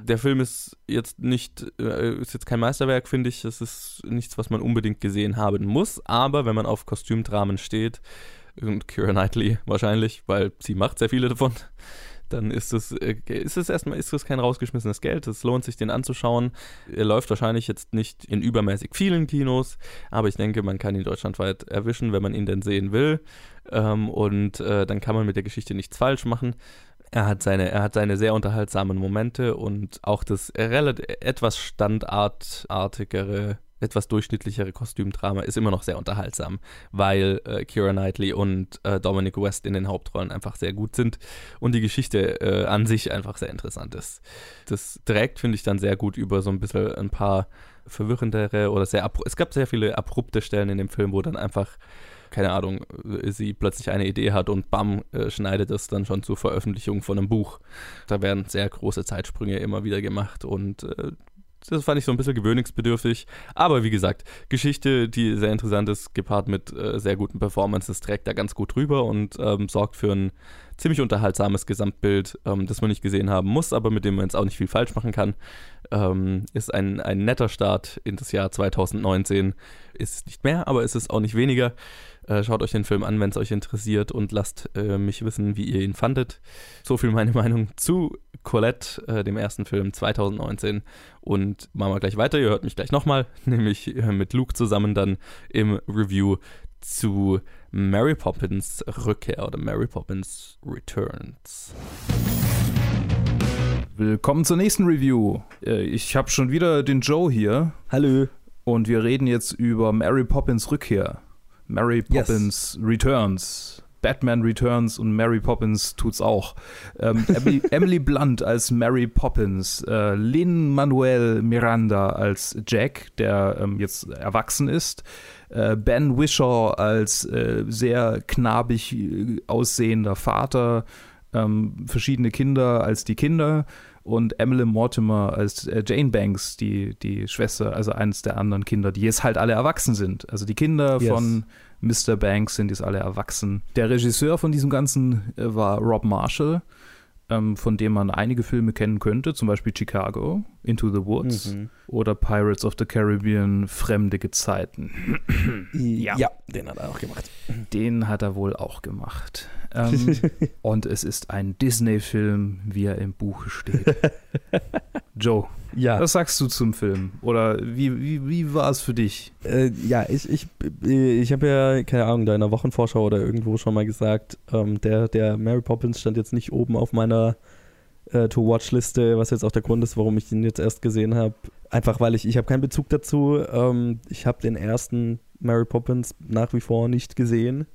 Der Film ist jetzt nicht, äh, ist jetzt kein Meisterwerk, finde ich. Es ist nichts, was man unbedingt gesehen haben muss. Aber wenn man auf Kostümdramen steht, und Kira Knightley wahrscheinlich, weil sie macht sehr viele davon, dann ist es, äh, ist es erstmal ist es kein rausgeschmissenes Geld. Es lohnt sich, den anzuschauen. Er läuft wahrscheinlich jetzt nicht in übermäßig vielen Kinos, aber ich denke, man kann ihn deutschlandweit erwischen, wenn man ihn denn sehen will. Ähm, und äh, dann kann man mit der Geschichte nichts falsch machen. Er hat seine, er hat seine sehr unterhaltsamen Momente und auch das relativ etwas standartartigere etwas durchschnittlichere Kostümdrama ist immer noch sehr unterhaltsam, weil äh, Kira Knightley und äh, Dominic West in den Hauptrollen einfach sehr gut sind und die Geschichte äh, an sich einfach sehr interessant ist. Das trägt, finde ich, dann sehr gut über so ein bisschen ein paar verwirrendere oder sehr es gab sehr viele abrupte Stellen in dem Film, wo dann einfach keine Ahnung, äh, sie plötzlich eine Idee hat und bam, äh, schneidet es dann schon zur Veröffentlichung von einem Buch. Da werden sehr große Zeitsprünge immer wieder gemacht und äh, das fand ich so ein bisschen gewöhnungsbedürftig. Aber wie gesagt, Geschichte, die sehr interessant ist, gepaart mit äh, sehr guten Performances, trägt da ganz gut drüber und ähm, sorgt für ein ziemlich unterhaltsames Gesamtbild, ähm, das man nicht gesehen haben muss, aber mit dem man jetzt auch nicht viel falsch machen kann. Ähm, ist ein, ein netter Start in das Jahr 2019. Ist nicht mehr, aber ist es auch nicht weniger. Äh, schaut euch den Film an, wenn es euch interessiert und lasst äh, mich wissen, wie ihr ihn fandet. So viel meine Meinung zu Colette, äh, dem ersten Film 2019. Und machen wir gleich weiter. Ihr hört mich gleich nochmal, nämlich äh, mit Luke zusammen dann im Review zu Mary Poppins Rückkehr oder Mary Poppins Returns. Willkommen zur nächsten Review. Äh, ich habe schon wieder den Joe hier. Hallo. Und wir reden jetzt über Mary Poppins Rückkehr. Mary Poppins yes. Returns. Batman Returns und Mary Poppins tut's auch. Ähm, Emily, Emily, Blunt als Mary Poppins, äh, Lin Manuel Miranda als Jack, der ähm, jetzt erwachsen ist, äh, Ben Wishaw als äh, sehr knabig äh, aussehender Vater, ähm, verschiedene Kinder als die Kinder und Emily Mortimer als äh, Jane Banks, die, die Schwester, also eines der anderen Kinder, die jetzt halt alle erwachsen sind. Also die Kinder yes. von Mr. Banks sind jetzt alle erwachsen. Der Regisseur von diesem Ganzen äh, war Rob Marshall ähm, von dem man einige Filme kennen könnte, zum Beispiel Chicago, Into the Woods mhm. oder Pirates of the Caribbean, Fremde Gezeiten. ja. ja, den hat er auch gemacht. Den hat er wohl auch gemacht. Ähm, und es ist ein Disney-Film, wie er im Buche steht. Joe, ja. Was sagst du zum Film? Oder wie, wie, wie war es für dich? Äh, ja, ich, ich, ich habe ja, keine Ahnung, da in der Wochenvorschau oder irgendwo schon mal gesagt, ähm, der, der Mary Poppins stand jetzt nicht oben auf meiner äh, To-Watch-Liste, was jetzt auch der Grund ist, warum ich ihn jetzt erst gesehen habe. Einfach weil ich, ich habe keinen Bezug dazu. Ähm, ich habe den ersten Mary Poppins nach wie vor nicht gesehen.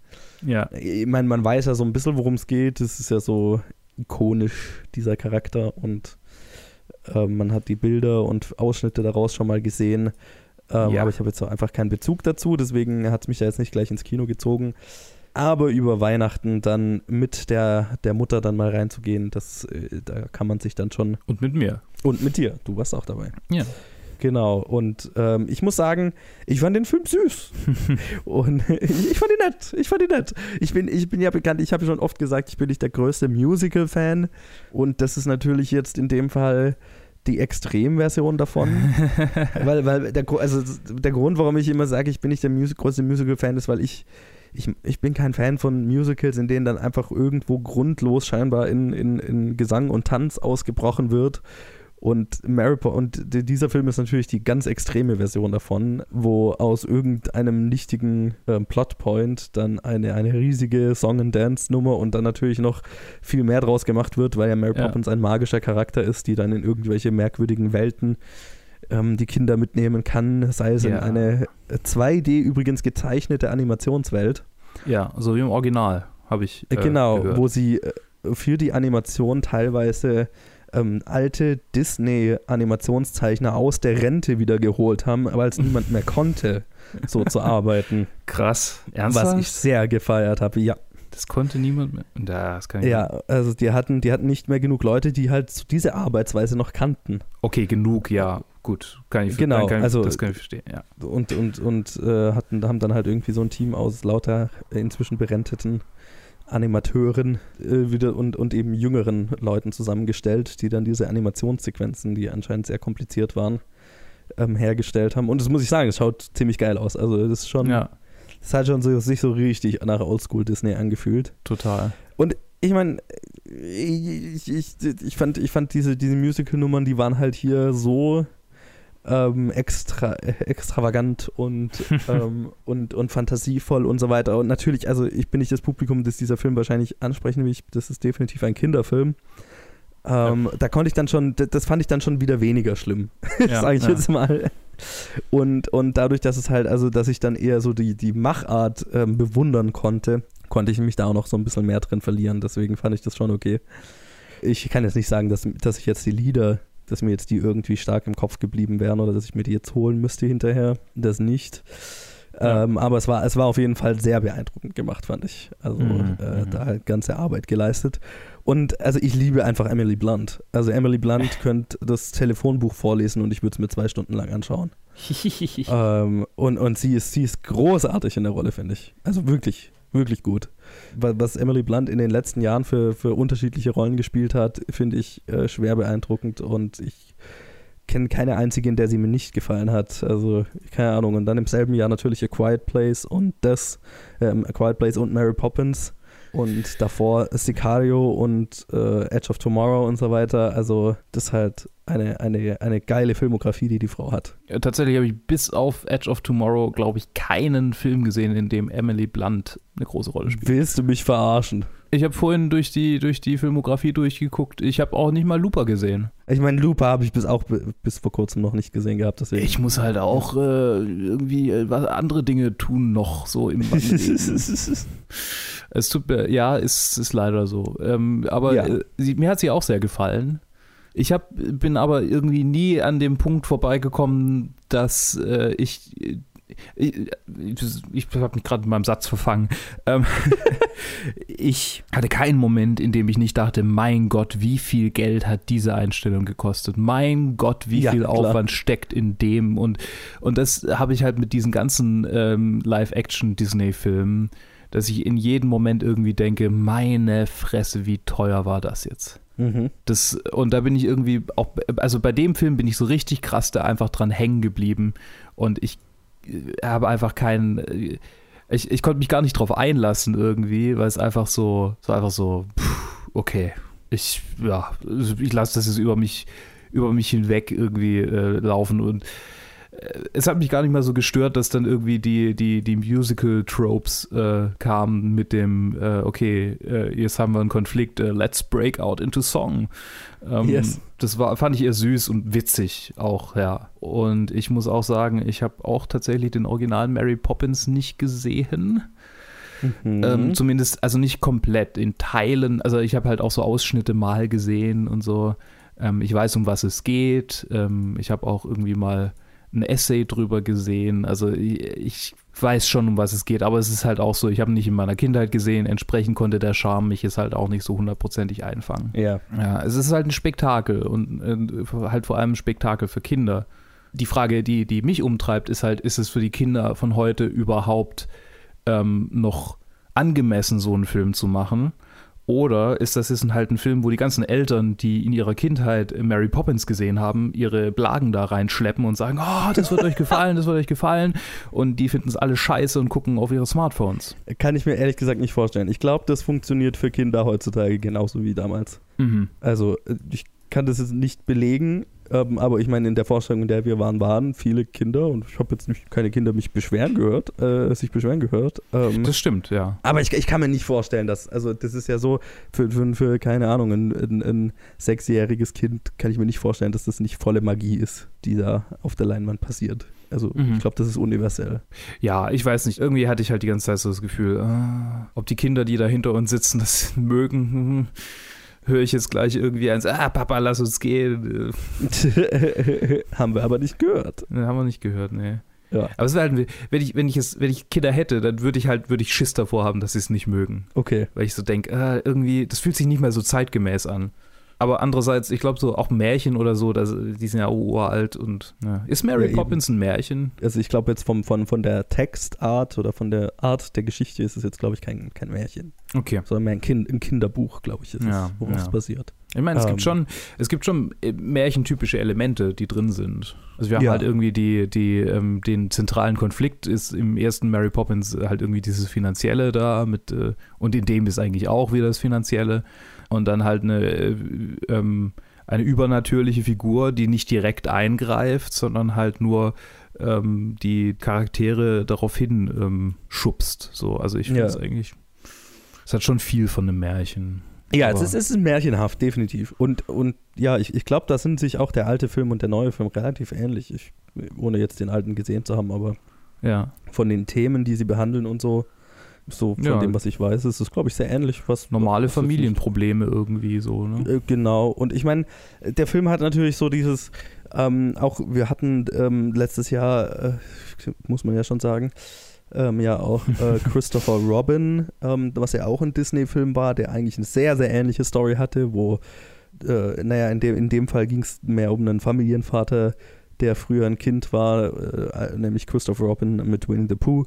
Ja. Ich meine, man weiß ja so ein bisschen, worum es geht. Es ist ja so ikonisch, dieser Charakter und äh, man hat die Bilder und Ausschnitte daraus schon mal gesehen. Ähm, ja. Aber ich habe jetzt auch einfach keinen Bezug dazu, deswegen hat es mich da jetzt nicht gleich ins Kino gezogen. Aber über Weihnachten dann mit der, der Mutter dann mal reinzugehen, das, äh, da kann man sich dann schon. Und mit mir. Und mit dir. Du warst auch dabei. Ja. Genau, und ähm, ich muss sagen, ich fand den Film süß. und ich, fand ihn nett. Ich fand ihn nett. Ich bin, ich bin ja bekannt, ich habe schon oft gesagt, ich bin nicht der größte Musical-Fan. Und das ist natürlich jetzt in dem Fall die Extremversion davon. weil, weil der, also der Grund, warum ich immer sage, ich bin nicht der Music, größte Musical-Fan, ist, weil ich, ich, ich bin kein Fan von Musicals, in denen dann einfach irgendwo grundlos scheinbar in, in, in Gesang und Tanz ausgebrochen wird Und Mary und dieser Film ist natürlich die ganz extreme Version davon, wo aus irgendeinem nichtigen äh, Plotpoint dann eine, eine riesige Song-and-Dance-Nummer und dann natürlich noch viel mehr draus gemacht wird, weil ja Mary ja. Poppins ein magischer Charakter ist, die dann in irgendwelche merkwürdigen Welten ähm, die Kinder mitnehmen kann, sei es ja. in eine 2D übrigens gezeichnete Animationswelt. Ja, so wie im Original, habe ich. Äh, genau, gehört. wo sie äh, für die Animation teilweise ähm, alte Disney-Animationszeichner aus der Rente wieder geholt haben, weil es niemand mehr konnte, so zu arbeiten. Krass. Ernsthaft? Was ich sehr gefeiert habe, ja. Das konnte niemand mehr. Das kann ich ja, nicht. also die hatten, die hatten nicht mehr genug Leute, die halt diese Arbeitsweise noch kannten. Okay, genug, ja. Gut, kann ich, genau, kann also, das kann ich verstehen, ja. Und, und, und äh, hatten, haben dann halt irgendwie so ein Team aus lauter inzwischen berenteten Animateuren äh, wieder und, und eben jüngeren Leuten zusammengestellt, die dann diese Animationssequenzen, die anscheinend sehr kompliziert waren, ähm, hergestellt haben. Und das muss ich sagen, es schaut ziemlich geil aus. Also das ist schon, ja. das hat schon so, sich so richtig nach Oldschool Disney angefühlt. Total. Und ich meine, ich, ich, ich, fand, ich fand diese, diese Musical-Nummern, die waren halt hier so ähm, extra, extravagant und, ähm, und, und fantasievoll und so weiter. Und natürlich, also ich bin nicht das Publikum, das dieser Film wahrscheinlich ansprechen will. Das ist definitiv ein Kinderfilm. Ähm, ja. Da konnte ich dann schon, das fand ich dann schon wieder weniger schlimm, ja, sage ich ja. jetzt mal. Und, und dadurch, dass es halt, also dass ich dann eher so die, die Machart ähm, bewundern konnte, konnte ich mich da auch noch so ein bisschen mehr drin verlieren. Deswegen fand ich das schon okay. Ich kann jetzt nicht sagen, dass, dass ich jetzt die Lieder dass mir jetzt die irgendwie stark im Kopf geblieben wären oder dass ich mir die jetzt holen müsste hinterher. Das nicht. Ja. Ähm, aber es war, es war auf jeden Fall sehr beeindruckend gemacht, fand ich. Also mhm. äh, da halt ganze Arbeit geleistet. Und also ich liebe einfach Emily Blunt. Also Emily Blunt könnte das Telefonbuch vorlesen und ich würde es mir zwei Stunden lang anschauen. ähm, und, und sie ist, sie ist großartig in der Rolle, finde ich. Also wirklich wirklich gut. Was Emily Blunt in den letzten Jahren für, für unterschiedliche Rollen gespielt hat, finde ich äh, schwer beeindruckend und ich kenne keine einzige, in der sie mir nicht gefallen hat. Also, keine Ahnung. Und dann im selben Jahr natürlich A Quiet Place und das, ähm, A Quiet Place und Mary Poppins und davor Sicario und äh, Edge of Tomorrow und so weiter. Also das ist halt eine, eine, eine geile Filmografie, die die Frau hat. Ja, tatsächlich habe ich bis auf Edge of Tomorrow, glaube ich, keinen Film gesehen, in dem Emily Blunt eine große Rolle spielt. Willst du mich verarschen? Ich habe vorhin durch die, durch die Filmografie durchgeguckt. Ich habe auch nicht mal Looper gesehen. Ich meine, Looper habe ich bis auch bis vor kurzem noch nicht gesehen gehabt. Deswegen. Ich muss halt auch äh, irgendwie äh, andere Dinge tun noch so im Es tut mir, ja, ist, ist leider so. Ähm, aber ja. äh, sie, mir hat sie auch sehr gefallen. Ich hab, bin aber irgendwie nie an dem Punkt vorbeigekommen, dass äh, ich ich, ich habe mich gerade in meinem Satz verfangen. Ähm, ich hatte keinen Moment, in dem ich nicht dachte, mein Gott, wie viel Geld hat diese Einstellung gekostet? Mein Gott, wie ja, viel klar. Aufwand steckt in dem? Und, und das habe ich halt mit diesen ganzen ähm, Live-Action-Disney-Filmen, dass ich in jedem Moment irgendwie denke, meine Fresse, wie teuer war das jetzt? Mhm. Das, und da bin ich irgendwie auch, also bei dem Film bin ich so richtig krass da einfach dran hängen geblieben. Und ich habe einfach keinen. Äh, ich, ich konnte mich gar nicht drauf einlassen irgendwie, weil es einfach so, so einfach so, pff, okay, ich, ja, ich lasse das jetzt über mich, über mich hinweg irgendwie äh, laufen und es hat mich gar nicht mal so gestört, dass dann irgendwie die, die, die Musical-Tropes äh, kamen mit dem, äh, okay, äh, jetzt haben wir einen Konflikt, äh, let's break out into song. Ähm, yes. Das war, fand ich eher süß und witzig auch, ja. Und ich muss auch sagen, ich habe auch tatsächlich den originalen Mary Poppins nicht gesehen. Mhm. Ähm, zumindest, also nicht komplett, in Teilen. Also ich habe halt auch so Ausschnitte mal gesehen und so. Ähm, ich weiß, um was es geht. Ähm, ich habe auch irgendwie mal ein Essay drüber gesehen. Also ich weiß schon, um was es geht, aber es ist halt auch so, ich habe nicht in meiner Kindheit gesehen, entsprechend konnte der Charme mich jetzt halt auch nicht so hundertprozentig einfangen. Ja. Ja, es ist halt ein Spektakel und äh, halt vor allem ein Spektakel für Kinder. Die Frage, die, die mich umtreibt, ist halt, ist es für die Kinder von heute überhaupt ähm, noch angemessen, so einen Film zu machen? Oder ist das jetzt halt ein Film, wo die ganzen Eltern, die in ihrer Kindheit Mary Poppins gesehen haben, ihre Blagen da reinschleppen und sagen, oh, das wird euch gefallen, das wird euch gefallen. Und die finden es alle scheiße und gucken auf ihre Smartphones. Kann ich mir ehrlich gesagt nicht vorstellen. Ich glaube, das funktioniert für Kinder heutzutage genauso wie damals. Mhm. Also ich kann das jetzt nicht belegen, ähm, aber ich meine, in der Vorstellung, in der wir waren, waren viele Kinder und ich habe jetzt nicht, keine Kinder mich beschweren gehört, äh, sich beschweren gehört. Ähm, das stimmt, ja. Aber ich, ich kann mir nicht vorstellen, dass, also das ist ja so, für, für, für keine Ahnung, ein, ein, ein sechsjähriges Kind kann ich mir nicht vorstellen, dass das nicht volle Magie ist, die da auf der Leinwand passiert. Also mhm. ich glaube, das ist universell. Ja, ich weiß nicht. Irgendwie hatte ich halt die ganze Zeit so das Gefühl, äh, ob die Kinder, die da hinter uns sitzen, das mögen. Höre ich jetzt gleich irgendwie eins, ah, Papa, lass uns gehen. haben wir aber nicht gehört. Nee, haben wir nicht gehört, nee. Ja. Aber es wäre halt, wenn ich, wenn ich es, wenn ich Kinder hätte, dann würde ich halt, würde ich Schiss davor haben, dass sie es nicht mögen. Okay. Weil ich so denke, ah, irgendwie, das fühlt sich nicht mehr so zeitgemäß an. Aber andererseits, ich glaube, so auch Märchen oder so, das, die sind ja uralt und ja. ist Mary ja, Poppins ein Märchen? Also ich glaube jetzt vom, von, von der Textart oder von der Art der Geschichte ist es jetzt, glaube ich, kein, kein Märchen. Okay. Sondern mehr ein, kind, ein Kinderbuch, glaube ich, ist ja, es, worauf es basiert. Ich meine, es ähm, gibt schon, es gibt schon äh, märchentypische Elemente, die drin sind. Also wir haben halt irgendwie die, die, ähm, den zentralen Konflikt ist im ersten Mary Poppins halt irgendwie dieses Finanzielle da mit, äh, und in dem ist eigentlich auch wieder das Finanzielle und dann halt eine, äh, ähm, eine übernatürliche Figur, die nicht direkt eingreift, sondern halt nur ähm, die Charaktere darauf hin ähm, schubst. So, also ich finde es ja. eigentlich, es hat schon viel von einem Märchen. Ja, es ist, es ist märchenhaft, definitiv. Und, und ja, ich, ich glaube, da sind sich auch der alte Film und der neue Film relativ ähnlich. Ich, ohne jetzt den alten gesehen zu haben, aber ja. von den Themen, die sie behandeln und so, so von ja. dem, was ich weiß, ist es, glaube ich, sehr ähnlich. Was, Normale was Familienprobleme irgendwie so, ne? Genau. Und ich meine, der Film hat natürlich so dieses, ähm, auch wir hatten ähm, letztes Jahr, äh, muss man ja schon sagen, ähm, ja auch äh, Christopher Robin, ähm, was ja auch ein Disney-Film war, der eigentlich eine sehr, sehr ähnliche Story hatte, wo, äh, naja, in dem, in dem Fall ging es mehr um einen Familienvater, der früher ein Kind war, äh, nämlich Christopher Robin mit Winnie the Pooh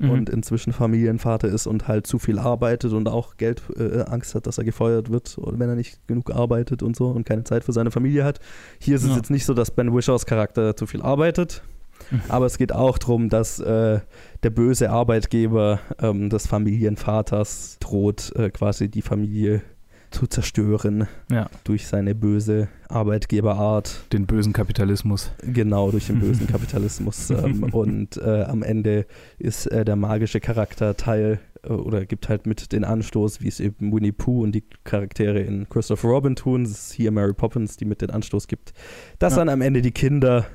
mhm. und inzwischen Familienvater ist und halt zu viel arbeitet und auch Geld äh, Angst hat, dass er gefeuert wird, wenn er nicht genug arbeitet und so und keine Zeit für seine Familie hat. Hier ist ja. es jetzt nicht so, dass Ben Wishers Charakter zu viel arbeitet. Mhm. Aber es geht auch darum, dass äh, der böse Arbeitgeber ähm, des Familienvaters droht, äh, quasi die Familie zu zerstören ja. durch seine böse Arbeitgeberart. Den bösen Kapitalismus. Genau, durch den bösen Kapitalismus. Ähm, und äh, am Ende ist äh, der magische Charakter Teil äh, oder gibt halt mit den Anstoß, wie es eben Winnie Pooh und die Charaktere in Christopher Robin tun. Es ist hier Mary Poppins, die mit den Anstoß gibt, dass ja. dann am Ende die Kinder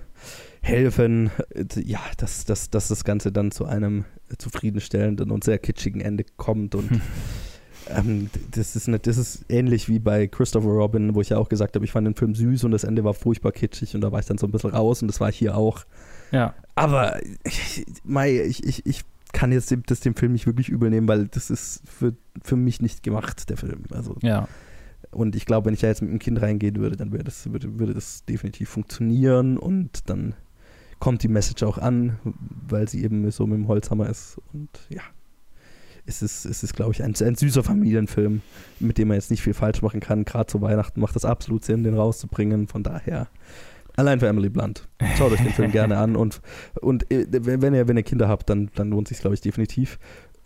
helfen, ja, dass, dass, dass das Ganze dann zu einem zufriedenstellenden und sehr kitschigen Ende kommt und ähm, das, ist nicht, das ist ähnlich wie bei Christopher Robin, wo ich ja auch gesagt habe, ich fand den Film süß und das Ende war furchtbar kitschig und da war ich dann so ein bisschen raus und das war hier auch. Ja. Aber ich, ich, ich, ich kann jetzt dem, das dem Film nicht wirklich übernehmen, weil das ist für, für mich nicht gemacht, der Film. Also, ja. Und ich glaube, wenn ich da jetzt mit einem Kind reingehen würde, dann würde das, würde, würde das definitiv funktionieren und dann kommt die Message auch an, weil sie eben so mit dem Holzhammer ist. Und ja ist es, ist es glaube ich, ein, ein süßer Familienfilm, mit dem man jetzt nicht viel falsch machen kann. Gerade zu Weihnachten macht das absolut Sinn, den rauszubringen. Von daher, allein für Emily Blunt. Schaut euch den Film gerne an und, und äh, wenn ihr, wenn ihr Kinder habt, dann, dann lohnt sich glaube ich, definitiv.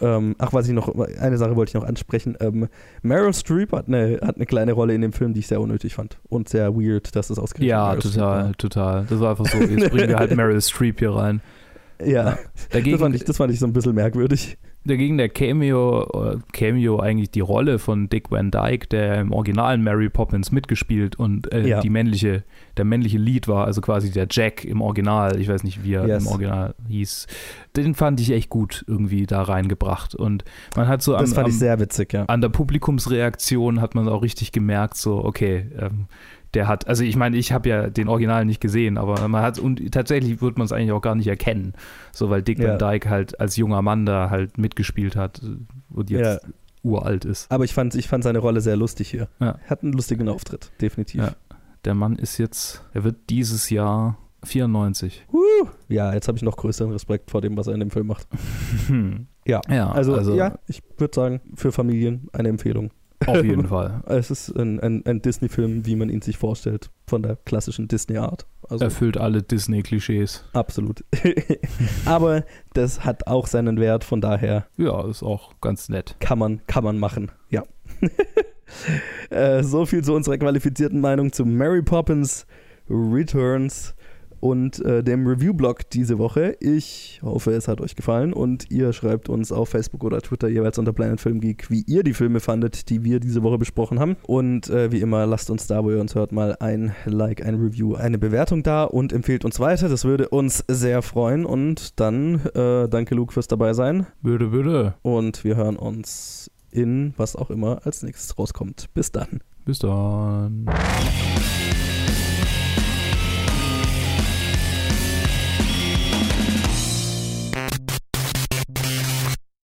Ähm, ach, was ich noch, eine Sache wollte ich noch ansprechen. Ähm, Meryl Streep hat eine, hat eine kleine Rolle in dem Film, die ich sehr unnötig fand. Und sehr weird, dass das ausgerechnet Ja, Meryl total, total. Das war einfach so, jetzt bringen wir halt Meryl Streep hier rein. Ja, Dagegen, das, fand ich, das fand ich so ein bisschen merkwürdig. Dagegen der Cameo, äh, Cameo eigentlich die Rolle von Dick Van Dyke, der im originalen Mary Poppins mitgespielt und äh, ja. die männliche, der männliche Lied war, also quasi der Jack im Original, ich weiß nicht, wie er yes. im Original hieß. Den fand ich echt gut irgendwie da reingebracht. Und man hat so am, fand ich sehr witzig, ja. an der Publikumsreaktion hat man auch richtig gemerkt, so, okay, ähm, der hat, also ich meine, ich habe ja den Original nicht gesehen, aber man hat, und tatsächlich wird man es eigentlich auch gar nicht erkennen, so weil Dick ja. Van Dyke halt als junger Mann da halt mitgespielt hat und jetzt ja. uralt ist. Aber ich fand, ich fand seine Rolle sehr lustig hier. Ja. Hat einen lustigen Auftritt, definitiv. Ja. Der Mann ist jetzt, er wird dieses Jahr 94. Uh, ja, jetzt habe ich noch größeren Respekt vor dem, was er in dem Film macht. ja, ja, also, also ja, ich würde sagen, für Familien eine Empfehlung. Auf jeden Fall. Es ist ein, ein, ein Disney-Film, wie man ihn sich vorstellt, von der klassischen Disney-Art. Also, Erfüllt alle Disney-Klischees. Absolut. Aber das hat auch seinen Wert, von daher. Ja, ist auch ganz nett. Kann man, kann man machen, ja. Äh, so viel zu unserer qualifizierten Meinung zu Mary Poppins Returns und äh, dem Review-Blog diese Woche. Ich hoffe, es hat euch gefallen und ihr schreibt uns auf Facebook oder Twitter jeweils unter Planet Film Geek, wie ihr die Filme fandet, die wir diese Woche besprochen haben. Und äh, wie immer, lasst uns da, wo ihr uns hört, mal ein Like, ein Review, eine Bewertung da und empfehlt uns weiter. Das würde uns sehr freuen. Und dann äh, danke Luke fürs dabei sein. Würde, würde. Und wir hören uns in was auch immer als nächstes rauskommt. Bis dann. Bis dann.